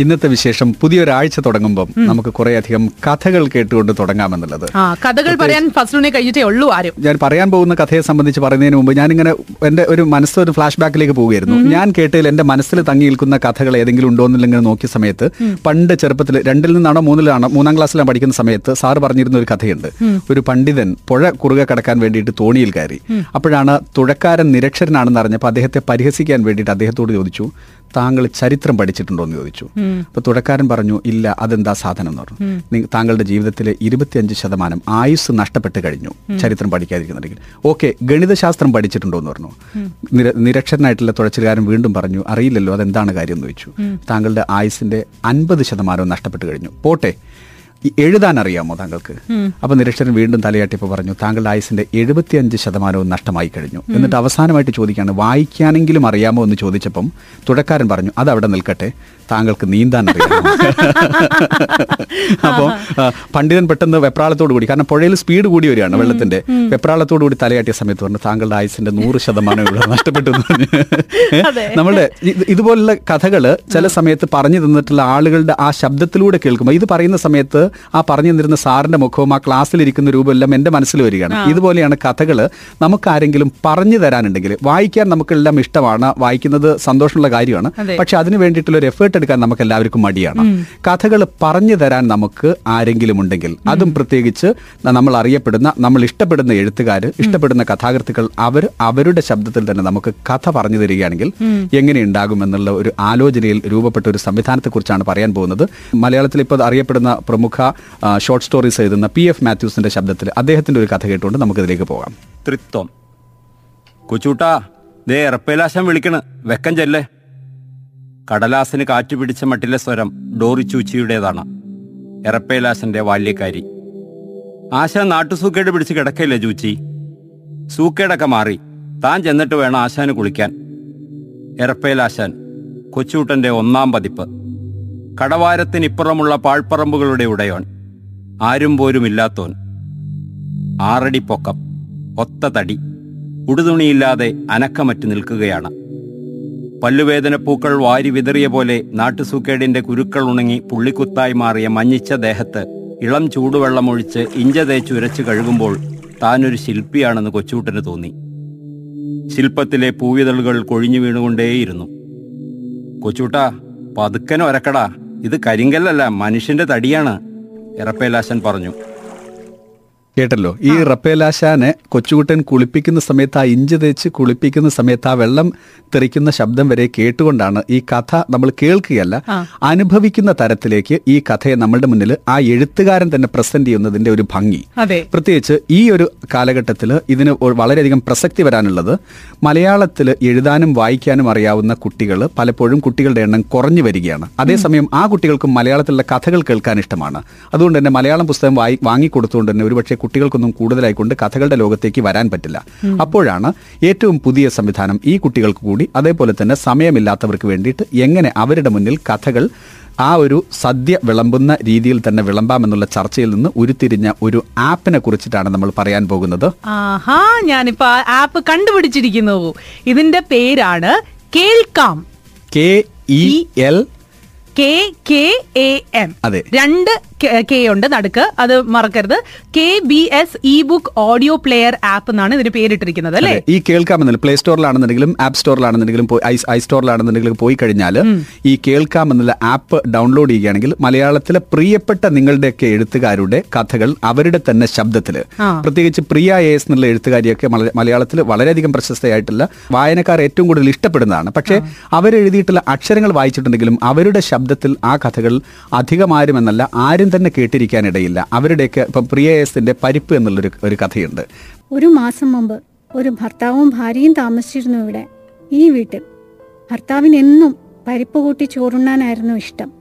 ഇന്നത്തെ വിശേഷം പുതിയൊരാഴ്ച തുടങ്ങുമ്പം നമുക്ക് കുറെ അധികം കഥകൾ കേട്ടുകൊണ്ട് തുടങ്ങാമെന്നുള്ളത്. കഥകൾ പറയാൻ ഫസ്റ്റിനെ കഴിഞ്ഞിട്ടേ ഉള്ളൂ ആരും. ഞാൻ പറയാൻ പോകുന്ന കഥയെ സംബന്ധിച്ച് പറയുന്നതിന് മുമ്പ് ഞാനിങ്ങനെ എന്റെ ഒരു മനസ്സ് ഒരു ഫ്ലാഷ് ബാക്കിലേക്ക് പോവുകയായിരുന്നു ഞാൻ കേട്ടതിൽ എന്റെ മനസ്സിൽ തങ്ങി നിൽക്കുന്ന കഥകൾ ഏതെങ്കിലും ഉണ്ടോ എന്നിങ്ങനെ നോക്കിയ സമയത്ത് പണ്ട് ചെറുപ്പത്തിൽ രണ്ടിൽ നിന്നാണോ മൂന്നിലാണോ മൂന്നാം ക്ലാസ്സിലാണ് പഠിക്കുന്ന സമയത്ത് സാറ് പറഞ്ഞിരുന്ന ഒരു കഥയുണ്ട്. ഒരു പണ്ഡിതൻ പുഴ കുറുകെ കടക്കാൻ വേണ്ടിയിട്ട് തോണിയിൽ കയറി. അപ്പോഴാണ് തുഴക്കാരൻ നിരക്ഷരനാണെന്ന് അറിഞ്ഞപ്പോൾ അദ്ദേഹത്തെ പരിഹസിക്കാൻ വേണ്ടിയിട്ട് അദ്ദേഹത്തോട് ചോദിച്ചു താങ്കൾ ചരിത്രം പഠിച്ചിട്ടുണ്ടോ എന്ന് ചോദിച്ചു. അപ്പൊ തുടക്കാരൻ പറഞ്ഞു ഇല്ല അതെന്താ സാധനം? എന്ന് പറഞ്ഞു. താങ്കളുടെ ജീവിതത്തിലെ ഇരുപത്തിയഞ്ച് ശതമാനം ആയുസ് നഷ്ടപ്പെട്ട് കഴിഞ്ഞു ചരിത്രം പഠിക്കാതിരിക്കുന്നുണ്ടെങ്കിൽ ഓക്കെ ഗണിതശാസ്ത്രം പഠിച്ചിട്ടുണ്ടോ എന്ന് പറഞ്ഞു. നിര- നിരക്ഷരനായിട്ടുള്ള തുഴച്ചിലുകാരൻ വീണ്ടും പറഞ്ഞു അറിയില്ലല്ലോ അതെന്താണ് കാര്യം? എന്ന് ചോദിച്ചു. താങ്കളുടെ ആയുസിന്റെ അൻപത് ശതമാനവും നഷ്ടപ്പെട്ട് കഴിഞ്ഞു. പോട്ടെ ഈ എഴുതാൻ അറിയാമോ താങ്കൾക്ക് അപ്പൊ നിരക്ഷരൻ വീണ്ടും തലയാട്ടിപ്പോ പറഞ്ഞു താങ്കളുടെ ആയുസിന്റെ എഴുപത്തിയഞ്ച് ശതമാനവും നഷ്ടമായി കഴിഞ്ഞു. എന്നിട്ട് അവസാനമായിട്ട് ചോദിക്കുകയാണ് വായിക്കാനെങ്കിലും അറിയാമോ എന്ന് ചോദിച്ചപ്പം തുടക്കാരൻ പറഞ്ഞു അത് അവിടെ നിൽക്കട്ടെ താങ്കൾക്ക് നീന്താൻ അറിയാമോ അപ്പോൾ പണ്ഡിതൻ പെട്ടെന്ന് വെപ്രാളത്തോടു കൂടി കാരണം പുഴയിൽ സ്പീഡ് കൂടി വരികയാണ് വെള്ളത്തിന്റെ. വെപ്രാളത്തോടു കൂടി തലയാട്ടിയ സമയത്ത് പറഞ്ഞു താങ്കളുടെ ആയുസിന്റെ നൂറ് ശതമാനം ഇവിടെ നഷ്ടപ്പെട്ടു. നമ്മളുടെ ഇതുപോലുള്ള കഥകൾ ചില സമയത്ത് പറഞ്ഞു തന്നിട്ടുള്ള ആളുകളുടെ ആ ശബ്ദത്തിലൂടെ കേൾക്കുമ്പോൾ ഇത് പറയുന്ന സമയത്ത് ആ പറഞ്ഞു തന്നിരുന്ന സാറിന്റെ മുഖവും ആ ക്ലാസ്സിലിരിക്കുന്ന രൂപമെല്ലാം എന്റെ മനസ്സിൽ വരികയാണ്. ഇതുപോലെയാണ് കഥകൾ നമുക്ക് ആരെങ്കിലും പറഞ്ഞു തരാനുണ്ടെങ്കിൽ വായിക്കാൻ നമുക്കെല്ലാം ഇഷ്ടമാണ് വായിക്കുന്നത് സന്തോഷമുള്ള കാര്യമാണ്. പക്ഷെ അതിന് വേണ്ടിയിട്ടുള്ള ഒരു എഫേർട്ട് എടുക്കാൻ നമുക്ക് എല്ലാവർക്കും മടിയാണ് കഥകൾ പറഞ്ഞു തരാൻ നമുക്ക് ആരെങ്കിലും ഉണ്ടെങ്കിൽ അതും പ്രത്യേകിച്ച് നമ്മൾ അറിയപ്പെടുന്ന നമ്മൾ ഇഷ്ടപ്പെടുന്ന എഴുത്തുകാർ ഇഷ്ടപ്പെടുന്ന കഥാകൃത്തുക്കൾ അവർ അവരുടെ ശബ്ദത്തിൽ തന്നെ നമുക്ക് കഥ പറഞ്ഞു തരികയാണെങ്കിൽ എങ്ങനെ ഉണ്ടാകും എന്നുള്ള ഒരു ആലോചനയിൽ രൂപപ്പെട്ട ഒരു സംവിധാനത്തെക്കുറിച്ചാണ് പറയാൻ പോകുന്നത്. മലയാളത്തിൽ ഇപ്പോൾ അറിയപ്പെടുന്ന പ്രമുഖ ഷോർട്ട് സ്റ്റോറീസ് എഴുതുന്ന പി എഫ് മാത്യൂസിന്റെ ശബ്ദത്തിൽ അദ്ദേഹത്തിന്റെ ഒരു കഥ കേട്ടുകൊണ്ട് നമുക്കിതിലേക്ക് പോകാം. തൃത്വം. കൊച്ചൂട്ടാ ദേ എറപ്പേലാശം വിളിക്കണ്. വെക്കം ചെല്ലേ. കടലാസിന് കാറ്റ് പിടിച്ച മട്ടിലെ സ്വരം ഡോറി ചൂച്ചിയുടേതാണ്. എറപ്പേലാശന്റെ ബാല്യക്കാരി ആശ നാട്ടുസൂക്കേട് പിടിച്ച് കിടക്കയില്ലേ ചൂച്ചി? സൂക്കേടൊക്കെ മാറി. താൻ ചെന്നിട്ട് വേണം ആശാന് കുളിക്കാൻ. എറപ്പേലാശാൻ കൊച്ചൂട്ടന്റെ ഒന്നാം പതിപ്പ്. കടവാരത്തിനിപ്പുറമുള്ള പാഴ്പ്പറമ്പുകളുടെ ഉടയോൻ. ആരും പോരും ഇല്ലാത്തോൻ. ആറടി പൊക്കം ഒത്ത തടി ഉടുതുണിയില്ലാതെ അനക്കമറ്റ് നിൽക്കുകയാണ്. പല്ലുവേദന പൂക്കൾ വാരി വിതറിയ പോലെ നാട്ടുസൂക്കേടിന്റെ കുരുക്കൾ ഉണങ്ങി പുള്ളിക്കുത്തായി മാറിയ മഞ്ഞിച്ച ദേഹത്ത് ഇളം ചൂടുവെള്ളമൊഴിച്ച് ഇഞ്ച തേച്ച് ഉരച്ചു കഴുകുമ്പോൾ താനൊരു ശില്പിയാണെന്ന് കൊച്ചൂട്ടന് തോന്നി. ശില്പത്തിലെ പൂവിതളുകൾ കൊഴിഞ്ഞു വീണുകൊണ്ടേയിരുന്നു. കൊച്ചൂട്ടാ പതുക്കനെ ഒരക്കടാ. ഇത് കരിങ്കല്ലല്ല മനുഷ്യന്റെ തടിയാണ് ഇറപ്പേലാശൻ പറഞ്ഞു. കേട്ടല്ലോ. ഈ റപ്പേലാശാനെ കൊച്ചുകുട്ടൻ കുളിപ്പിക്കുന്ന സമയത്ത് ആ ഇഞ്ച് തേച്ച് കുളിപ്പിക്കുന്ന സമയത്ത് ആ വെള്ളം തെറിക്കുന്ന ശബ്ദം വരെ കേട്ടുകൊണ്ടാണ് ഈ കഥ നമ്മൾ കേൾക്കുകയല്ല അനുഭവിക്കുന്ന തരത്തിലേക്ക് ഈ കഥയെ നമ്മളുടെ മുന്നിൽ ആ എഴുത്തുകാരൻ തന്നെ പ്രസന്റ് ചെയ്യുന്നതിന്റെ ഒരു ഭംഗി. പ്രത്യേകിച്ച് ഈ ഒരു കാലഘട്ടത്തിൽ ഇതിന് വളരെയധികം പ്രസക്തി വരാനുള്ളത് മലയാളത്തിൽ എഴുതാനും വായിക്കാനും അറിയാവുന്ന കുട്ടികൾ പലപ്പോഴും കുട്ടികളുടെ എണ്ണം കുറഞ്ഞു വരികയാണ്. അതേസമയം ആ കുട്ടികൾക്കും മലയാളത്തിലുള്ള കഥകൾ കേൾക്കാൻ ഇഷ്ടമാണ്. അതുകൊണ്ട് തന്നെ മലയാളം പുസ്തകം വായി വാങ്ങിക്കൊടുത്തുകൊണ്ട് തന്നെ ഒരുപക്ഷെ കുട്ടികൾക്കൊന്നും കൂടുതലായിക്കൊണ്ട് കഥകളുടെ ലോകത്തേക്ക് വരാൻ പറ്റില്ല. അപ്പോഴാണ് ഏറ്റവും പുതിയ സംവിധാനം ഈ കുട്ടികൾക്ക് കൂടി അതേപോലെ തന്നെ സമയമില്ലാത്തവർക്ക് വേണ്ടിയിട്ട് എങ്ങനെ അവരുടെ മുന്നിൽ കഥകൾ ആ ഒരു സദ്യ വിളമ്പുന്ന രീതിയിൽ തന്നെ വിളമ്പാമെന്നുള്ള ചർച്ചയിൽ നിന്ന് ഉരുത്തിരിഞ്ഞ ഒരു ആപ്പിനെ കുറിച്ചിട്ടാണ് നമ്മൾ പറയാൻ പോകുന്നത്. ആഹാ ഞാനിപ്പോ ആ ആപ്പ് കണ്ടുപിടിച്ചിരിക്കുന്നു. ഇതിന്റെ പേരാണ് കേൾക്കാം. K E L K K A M. അതെ. രണ്ട് കെ ഉണ്ട് നടുക്ക്. അത് മറക്കരുത്. K B S E book audio player app എന്നാണ് ഇതിന് പേരിട്ടിരിക്കുന്നത് അല്ലേ? ഈ കേൾക്കാമെന്നില്ല പ്ലേ സ്റ്റോറിലാണെന്നുണ്ടെങ്കിലും ആപ്പ് സ്റ്റോറിലാണെന്നുണ്ടെങ്കിലും ഐ സ്റ്റോറിലാണെന്നുണ്ടെങ്കിലും പോയി കഴിഞ്ഞാൽ ഈ കേൾക്കാം എന്നുള്ള ആപ്പ് ഡൗൺലോഡ് ചെയ്യുകയാണെങ്കിൽ മലയാളത്തിലെ പ്രിയപ്പെട്ട നിങ്ങളുടെയൊക്കെ എഴുത്തുകാരുടെ കഥകൾ അവരുടെ തന്നെ ശബ്ദത്തിൽ. പ്രത്യേകിച്ച് പ്രിയ എ എസ് എന്നുള്ള എഴുത്തുകാരിയൊക്കെ മല- മലയാളത്തിൽ വളരെയധികം പ്രശസ്തയായിട്ടുള്ള വായനക്കാർ ഏറ്റവും കൂടുതൽ ഇഷ്ടപ്പെടുന്നതാണ്. പക്ഷേ അവരെഴുതിയിട്ടുള്ള അക്ഷരങ്ങൾ വായിച്ചിട്ടുണ്ടെങ്കിലും അവരുടെ ശബ്ദത്തിൽ ആ കഥകൾ അധികമാരും എന്നല്ല ആരും തന്നെ കേട്ടിരിക്കാനിടയില്ല. അവരുടെയൊക്കെ ഇപ്പം പ്രിയ എസിന്റെ പരിപ്പ് എന്നുള്ളൊരു ഒരു കഥയുണ്ട്. ഒരു മാസം മുമ്പ് ഒരു ഭർത്താവും ഭാര്യയും താമസിച്ചിരുന്നു ഇവിടെ ഈ വീട്ടിൽ. ഭർത്താവിന് എന്നും പരിപ്പ് കൂട്ടി ചോറുണ്ണാനായിരുന്നു ഇഷ്ടം.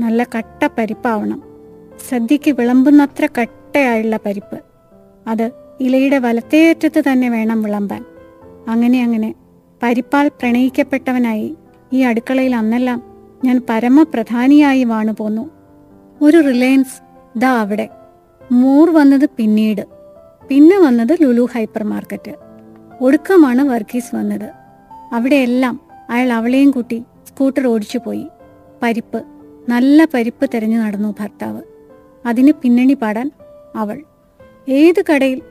നല്ല കട്ട പരിപ്പാവണം. സദ്യക്ക് വിളമ്പുന്നത്ര കട്ടയായുള്ള പരിപ്പ്. അത് ഇലയുടെ വലത്തേയറ്റത്ത് തന്നെ വേണം വിളമ്പാൻ. അങ്ങനെ അങ്ങനെ പരിപ്പാൽ പ്രണയിക്കപ്പെട്ടവനായി ഈ അടുക്കളയിൽ അന്നെല്ലാം ഞാൻ പരമപ്രധാനിയായി വാണു പോന്നു ഒരു റിലയൻസ്. ദാ അവിടെ. മൂർ വന്നത് പിന്നീട്. പിന്നെ വന്നത് ലുലു ഹൈപ്പർ മാർക്കറ്റ്. ഒടുക്കമാണ് വർഗീസ് വന്നത്. അവിടെയെല്ലാം അയാൾ അവളെയും കൂട്ടി സ്കൂട്ടർ ഓടിച്ചു പോയി. പരിപ്പ്. നല്ല പരിപ്പ് തിരഞ്ഞു നടന്നു ഭർത്താവ്. അതിന് പിന്നണി പാടാൻ അവൾ. ഏത് കടയിൽ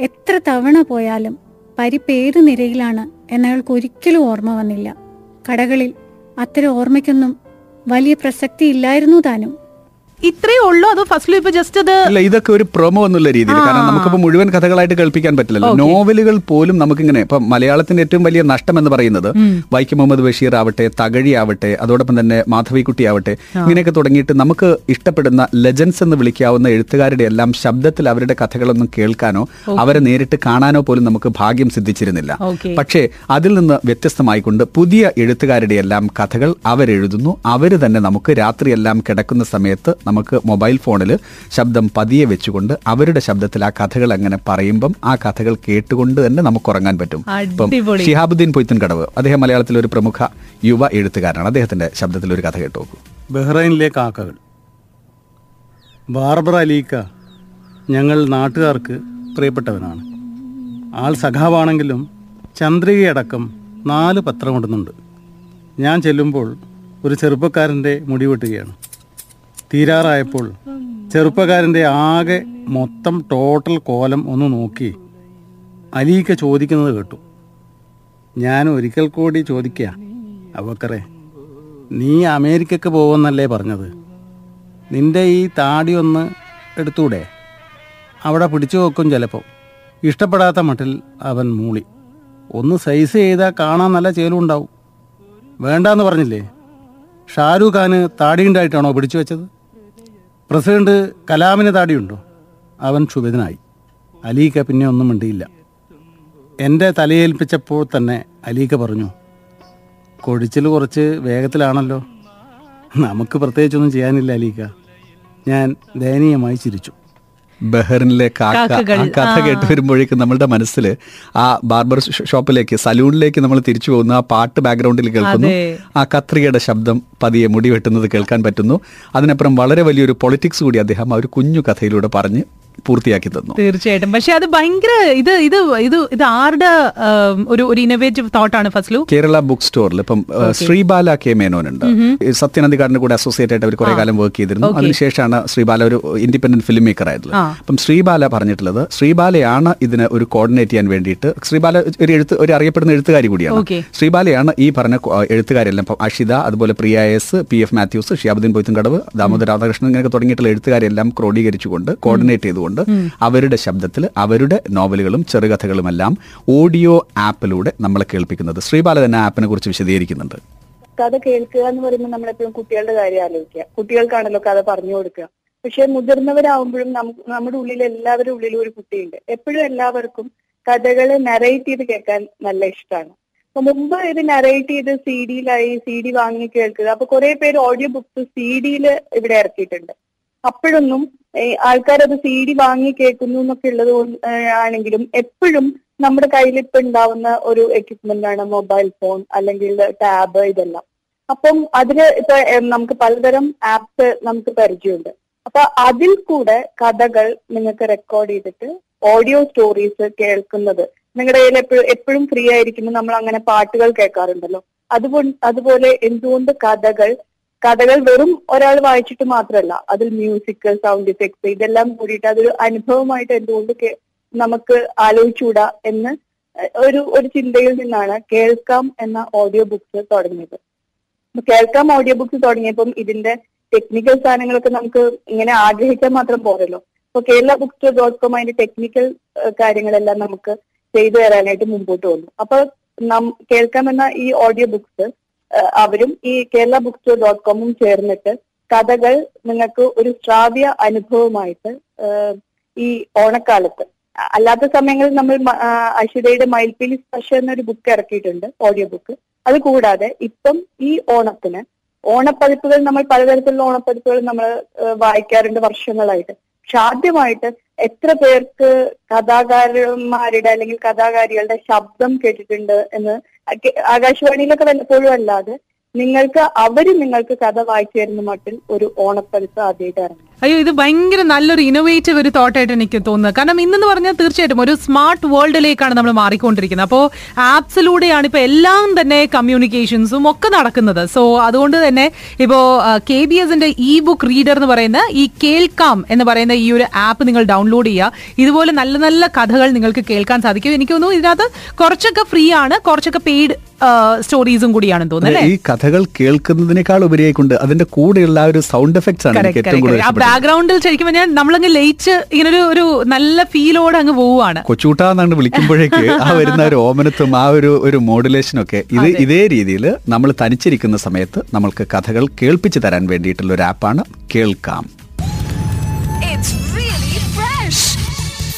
എത്ര തവണ പോയാലും പരിപ്പ് ഏത് നിരയിലാണ് എന്നയാൾക്ക് ഒരിക്കലും ഓർമ്മ വന്നില്ല. കടകളിൽ അത്തരം ഓർമ്മയ്ക്കൊന്നും വലിയ പ്രസക്തി ഇല്ലായിരുന്നു താനും. ഇത്രയേ ഉള്ളൂ? അത് ഫസ്റ്റ് ഇപ്പൊ ജസ്റ്റ് അത് അല്ല ഇതൊക്കെ ഒരു പ്രൊമോ എന്നുള്ള രീതിയിൽ. കാരണം നമുക്കിപ്പോ മുഴുവൻ കഥകളായിട്ട് കേൾപ്പിക്കാൻ പറ്റില്ലല്ലോ. നോവലുകൾ പോലും നമുക്ക് ഇങ്ങനെ ഇപ്പൊ മലയാളത്തിന്റെ ഏറ്റവും വലിയ നഷ്ടം എന്ന് പറയുന്നത് വൈക്കം മുഹമ്മദ് ബഷീർ ആവട്ടെ തകഴി ആവട്ടെ അതോടൊപ്പം തന്നെ മാധവിക്കുട്ടി ആവട്ടെ ഇങ്ങനെയൊക്കെ തുടങ്ങിയിട്ട് നമുക്ക് ഇഷ്ടപ്പെടുന്ന ലെജൻസ് എന്ന് വിളിക്കാവുന്ന എഴുത്തുകാരുടെ എല്ലാം ശബ്ദത്തിൽ അവരുടെ കഥകളൊന്നും കേൾക്കാനോ അവരെ നേരിട്ട് കാണാനോ പോലും നമുക്ക് ഭാഗ്യം സിദ്ധിച്ചിരുന്നില്ല. പക്ഷേ അതിൽ നിന്ന് വ്യത്യസ്തമായിക്കൊണ്ട് പുതിയ എഴുത്തുകാരുടെ എല്ലാം കഥകൾ അവരെഴുതുന്നു. അവർ തന്നെ നമുക്ക് രാത്രിയെല്ലാം കിടക്കുന്ന സമയത്ത് നമുക്ക് മൊബൈൽ ഫോണിൽ ശബ്ദം പതിയെ വെച്ചുകൊണ്ട് അവരുടെ ശബ്ദത്തിൽ ആ കഥകൾ അങ്ങനെ പറയുമ്പം ആ കഥകൾ കേട്ടുകൊണ്ട് തന്നെ നമുക്ക് ഉറങ്ങാൻ പറ്റും. ഇപ്പം. ഷിഹാബുദ്ദീൻ പൊയ്ത്തൻ കടവ് അദ്ദേഹം മലയാളത്തിലെ ഒരു പ്രമുഖ യുവ എഴുത്തുകാരനാണ്. അദ്ദേഹത്തിന്റെ ശബ്ദത്തിൽ ഒരു കഥ കേട്ടു നോക്കൂ ബഹ്റൈനിലെ കാക്കകൾ. ബാർബർ അലീക്ക ഞങ്ങൾ നാട്ടുകാർക്ക് പ്രിയപ്പെട്ടവനാണ്. ആൾ സഖാവാണെങ്കിലും ചന്ദ്രികയടക്കം നാല് പത്രം കൊണ്ടുന്നുണ്ട് ഞാൻ ചെല്ലുമ്പോൾ ഒരു ചെറുപ്പക്കാരന്റെ മുടി വെട്ടുകയാണ്. തീരാറായപ്പോൾ ചെറുപ്പക്കാരന്റെ ആകെ മൊത്തം ടോട്ടൽ കോലം ഒന്ന് നോക്കി. അലീക്ക ചോദിക്കുന്നത് കേട്ടു. ഞാൻ ഒരിക്കൽ കൂടി ചോദിക്കുക അവക്കറേ നീ അമേരിക്കക്ക് പോകുമെന്നല്ലേ പറഞ്ഞത്? നിന്റെ ഈ താടി ഒന്ന് എടുത്തൂടെ? അവിടെ പിടിച്ചു വെക്കും ചിലപ്പോൾ. ഇഷ്ടപ്പെടാത്ത മട്ടിൽ അവൻ മൂളി. ഒന്ന് സൈസ് ചെയ്താൽ കാണാൻ നല്ല ചേലുണ്ടാവും വേണ്ടാന്ന് പറഞ്ഞില്ലേ? ഷാരൂഖ് ഖാന് താടിയുണ്ടായിട്ടാണോ പിടിച്ചു വെച്ചത്? പ്രസിഡന്റ് കലാമിന് താടിയുണ്ടോ? അവൻ ക്ഷുഭിതനായി. അലീക്ക പിന്നെ ഒന്നും മിണ്ടിയില്ല. എന്റെ തലയേൽപ്പിച്ചപ്പോൾ തന്നെ അലീക്ക പറഞ്ഞു കൊഴിച്ചിൽ കുറച്ച് വേഗത്തിലാണല്ലോ. നമുക്ക് പ്രത്യേകിച്ചൊന്നും ചെയ്യാനില്ല അലീക്ക ഞാൻ ദയനീയമായി ചിരിച്ചു. ബഹറിനിലെ കാക്ക ആ കഥ കേട്ട് വരുമ്പോഴേക്കും നമ്മളുടെ മനസ്സിൽ ആ ബാർബർ ഷോപ്പിലേക്ക് സലൂണിലേക്ക് നമ്മൾ തിരിച്ചു പോകുന്നു ആ പാട്ട് ബാക്ക്ഗ്രൗണ്ടിൽ കേൾക്കുന്നു. ആ കത്രികയുടെ ശബ്ദം പതിയെ മുടി വെട്ടുന്നത് കേൾക്കാൻ പറ്റുന്നു. അതിനപ്പുറം വളരെ വലിയൊരു പൊളിറ്റിക്സ് കൂടി അദ്ദേഹം ആ ഒരു കുഞ്ഞു കഥയിലൂടെ പറഞ്ഞ് പൂർത്തിയാക്കി തന്നു. തീർച്ചയായിട്ടും. പക്ഷെ അത് ഭയങ്കര ഇത് ഇത് ഇത് ഇത് ആരുടെ ഒരു ഒരു ഇന്നോവേറ്റീവ് തോട്ടാണ് ഫസ്ലു? കേരള ബുക്ക് സ്റ്റോറിൽ ഇപ്പം ശ്രീബാല കെ മേനോൻ ഉണ്ട് സത്യനന്ദിക്കാടിന്റെ കൂടെ അസോസിയേറ്റ് ആയിട്ട് അവർ കുറെ കാലം വർക്ക് ചെയ്തിരുന്നു. അതിനുശേഷമാണ് ശ്രീബാല ഒരു ഇൻഡിപെൻഡന്റ് ഫിലിം മേക്കർ ആയിട്ടുള്ളത്. അപ്പം ശ്രീബാല പറഞ്ഞിട്ടുള്ളത് ശ്രീബാലയാണ് ഇതിന് ഒരു കോർഡിനേറ്റ് ചെയ്യാൻ വേണ്ടിയിട്ട് ശ്രീബാല ഒരു എഴുത്ത് ഒരു അറിയപ്പെടുന്ന എഴുത്തുകാരി കൂടിയാണ്. ശ്രീബാലയാണ് ഈ പറഞ്ഞ എഴുത്തുകാരെല്ലാം ഇപ്പം അഷിത അതുപോലെ Priya S P F Mathews Shihabuddin Poythumkadavu Damodar Radhakrishnan ഇങ്ങനെയൊക്കെ തുടങ്ങിയിട്ടുള്ള എഴുത്തുകാരെല്ലാം ക്രോഡീകരിച്ചുകൊണ്ട് കോർഡിനേറ്റ് ചെയ്തുകൊണ്ട് അവരുടെ ശബ്ദത്തിൽ അവരുടെ നോവലുകളും ചെറുകഥകളുമെല്ലാം ഓഡിയോ ആപ്പിലൂടെ നമ്മളെ കേൾപ്പിക്കുന്നത്. ശ്രീബാല തന്നെ ആപ്പിനെ കുറിച്ച് വിശദീകരിക്കുന്നുണ്ട്. കഥ കേൾക്കുക എന്ന് പറയുമ്പോൾ നമ്മളെപ്പോഴും കുട്ടികളുടെ കാര്യം ആലോചിക്കുക. കുട്ടികൾക്കാണല്ലോ കഥ പറഞ്ഞു കൊടുക്കുക. പക്ഷെ മുതിർന്നവരാകുമ്പോഴും നമുക്ക് നമ്മുടെ ഉള്ളിൽ എല്ലാവരുടെ ഉള്ളിലും ഒരു കുട്ടിയുണ്ട്. എപ്പോഴും എല്ലാവർക്കും കഥകളെ നറേറ്റ് ചെയ്ത് കേൾക്കാൻ നല്ല ഇഷ്ടമാണ്. അപ്പൊ മുമ്പ് ഇത് നറേറ്റ് ചെയ്ത് സി ഡിയിലായി സി ഡി വാങ്ങി കേൾക്കുക. അപ്പൊ കുറെ പേര് ഓഡിയോ ബുക്സ് സി ഡിയിൽ ഇവിടെ ഇറക്കിയിട്ടുണ്ട്. അപ്പോഴൊന്നും ആൾക്കാർ അത് സി ഡി വാങ്ങി കേൾക്കുന്നു എന്നൊക്കെ ഉള്ളത് ആണെങ്കിലും എപ്പോഴും നമ്മുടെ കയ്യിൽ ഇപ്പൊ ഉണ്ടാവുന്ന ഒരു എക്യുപ്മെന്റ് ആണ് മൊബൈൽ ഫോൺ അല്ലെങ്കിൽ ടാബ് ഇതെല്ലാം. അപ്പം അതിന് ഇപ്പൊ നമുക്ക് പലതരം ആപ്സ് നമുക്ക് പരിചയമുണ്ട്. അപ്പൊ അതിൽ കൂടെ കഥകൾ നിങ്ങൾക്ക് റെക്കോർഡ് ചെയ്തിട്ട് ഓഡിയോ സ്റ്റോറീസ് കേൾക്കുന്നത്. നിങ്ങളുടെ കയ്യിൽ എപ്പോഴും എപ്പോഴും ഫ്രീ ആയിരിക്കുമ്പോൾ നമ്മൾ അങ്ങനെ പാട്ടുകൾ കേൾക്കാറുണ്ടല്ലോ. അതുകൊണ്ട് അതുപോലെ എന്തുകൊണ്ട് കഥകൾ കഥകൾ വെറും ഒരാൾ വായിച്ചിട്ട് മാത്രമല്ല അതിൽ മ്യൂസിക് സൗണ്ട് ഇഫക്ട്സ് ഇതെല്ലാം കൂടിയിട്ട് അതൊരു അനുഭവമായിട്ട് എന്തുകൊണ്ട് നമുക്ക് ആലോചിച്ചുകൂടാ എന്ന് ഒരു ഒരു ചിന്തയിൽ നിന്നാണ് കേൾക്കാം എന്ന ഓഡിയോ ബുക്ക്സ് തുടങ്ങിയത്. കേൾക്കാം ഓഡിയോ ബുക്ക്സ് തുടങ്ങിയപ്പം ഇതിന്റെ ടെക്നിക്കൽ സാധനങ്ങളൊക്കെ നമുക്ക് ഇങ്ങനെ ആഗ്രഹിക്കാൻ മാത്രം പോരല്ലോ. അപ്പൊ Kerala book store dot com അതിന്റെ ടെക്നിക്കൽ കാര്യങ്ങളെല്ലാം നമുക്ക് ചെയ്തു തരാനായിട്ട് മുമ്പോട്ട് വന്നു. അപ്പൊ നം കേൾക്കാമെന്ന ഈ ഓഡിയോ ബുക്സ് അവരും ഈ കേരള ബുക്ക് സ്റ്റോർ ഡോട്ട് കോമും ചേർന്നിട്ട് കഥകൾ നിങ്ങൾക്ക് ഒരു ശ്രാവ്യ അനുഭവമായിട്ട് ഈ ഓണക്കാലത്ത്. അല്ലാത്ത സമയങ്ങളിൽ നമ്മൾ അശ്വതയുടെ മയിൽപ്പീലി സ്പർശ എന്നൊരു ബുക്ക് ഇറക്കിയിട്ടുണ്ട് ഓഡിയോ ബുക്ക് അത് കൂടാതെ ഇപ്പം ഈ ഓണത്തിന് ഓണപ്പതിപ്പുകൾ നമ്മൾ പലതരത്തിലുള്ള ഓണപ്പതിപ്പുകൾ നമ്മൾ വായിക്കാറുണ്ട് വർഷങ്ങളായിട്ട്. പക്ഷെ ആദ്യമായിട്ട് എത്ര പേർക്ക് കഥാകാരന്മാരുടെ അല്ലെങ്കിൽ കഥാകാരികളുടെ ശബ്ദം കേട്ടിട്ടുണ്ട് എന്ന് ആകാശവാണിയിലൊക്കെ വല്ലപ്പോഴും അല്ലാതെ നിങ്ങൾക്ക് അവർ നിങ്ങൾക്ക് കഥ വായിച്ചു തരുന്ന മട്ടിൽ ഒരു ഓണപ്പരിസ ആദ്യമായിട്ട് ഇറങ്ങി. അയ്യോ ഇത് ഭയങ്കര നല്ലൊരു ഇന്നോവേറ്റീവ് ഒരു തോട്ടായിട്ട് എനിക്ക് തോന്നുന്നത്. കാരണം ഇന്നെന്ന് പറഞ്ഞാൽ തീർച്ചയായിട്ടും ഒരു സ്മാർട്ട് വേൾഡിലേക്കാണ് നമ്മൾ മാറിക്കൊണ്ടിരിക്കുന്നത്. അപ്പോൾ ആപ്സിലൂടെയാണ് ഇപ്പോൾ എല്ലാം തന്നെ കമ്മ്യൂണിക്കേഷൻസും ഒക്കെ നടക്കുന്നത്. സോ അതുകൊണ്ട് തന്നെ ഇപ്പോൾ കെ ബി എസിന്റെ ഇ ബുക്ക് റീഡർ എന്ന് പറയുന്ന ഈ കേൾക്കാം എന്ന് പറയുന്ന ഈ ഒരു ആപ്പ് നിങ്ങൾ ഡൗൺലോഡ് ചെയ്യുക. ഇതുപോലെ നല്ല നല്ല കഥകൾ നിങ്ങൾക്ക് കേൾക്കാൻ സാധിക്കും. എനിക്ക് തോന്നുന്നു ഇതിനകത്ത് കുറച്ചൊക്കെ ഫ്രീ ആണ് കുറച്ചൊക്കെ പെയ്ഡ് സ്റ്റോറീസും കൂടിയാണെന്ന് തോന്നുന്നത് ഈ കഥകൾ കേൾക്കുന്നതിനേക്കാൾ ഉപരിയായിക്കൊണ്ട് അതിന്റെ കൂടെയുള്ള ആ ഒരു സൗണ്ട് എഫക്ട്സ് ആണ് ഏറ്റവും കൂടുതൽ ബാക്ക്ഗ്രൗണ്ടിൽ ശരിക്കും ഞാൻ നമ്മളങ്ങ് ലയിച്ച് ഇങ്ങനെ ഒരു ഒരു നല്ല ഫീലോടെ അങ്ങ് പോവുകയാണ് കൊച്ചൂട്ട എന്നാണ് വിളിക്കുമ്പോഴേക്ക് ആ വരുന്ന ഒരു ഓമനത്വം ആ ഒരു ഒരു മോഡുലേഷനും ഒക്കെ ഇത് ഇതേ രീതിയിൽ നമ്മൾ തനിച്ചിരിക്കുന്ന സമയത്ത് നമ്മൾക്ക് കഥകൾ കേൾപ്പിച്ചു തരാൻ വേണ്ടിയിട്ടുള്ള ഒരു ആപ്പാണ് കേൾക്കാം.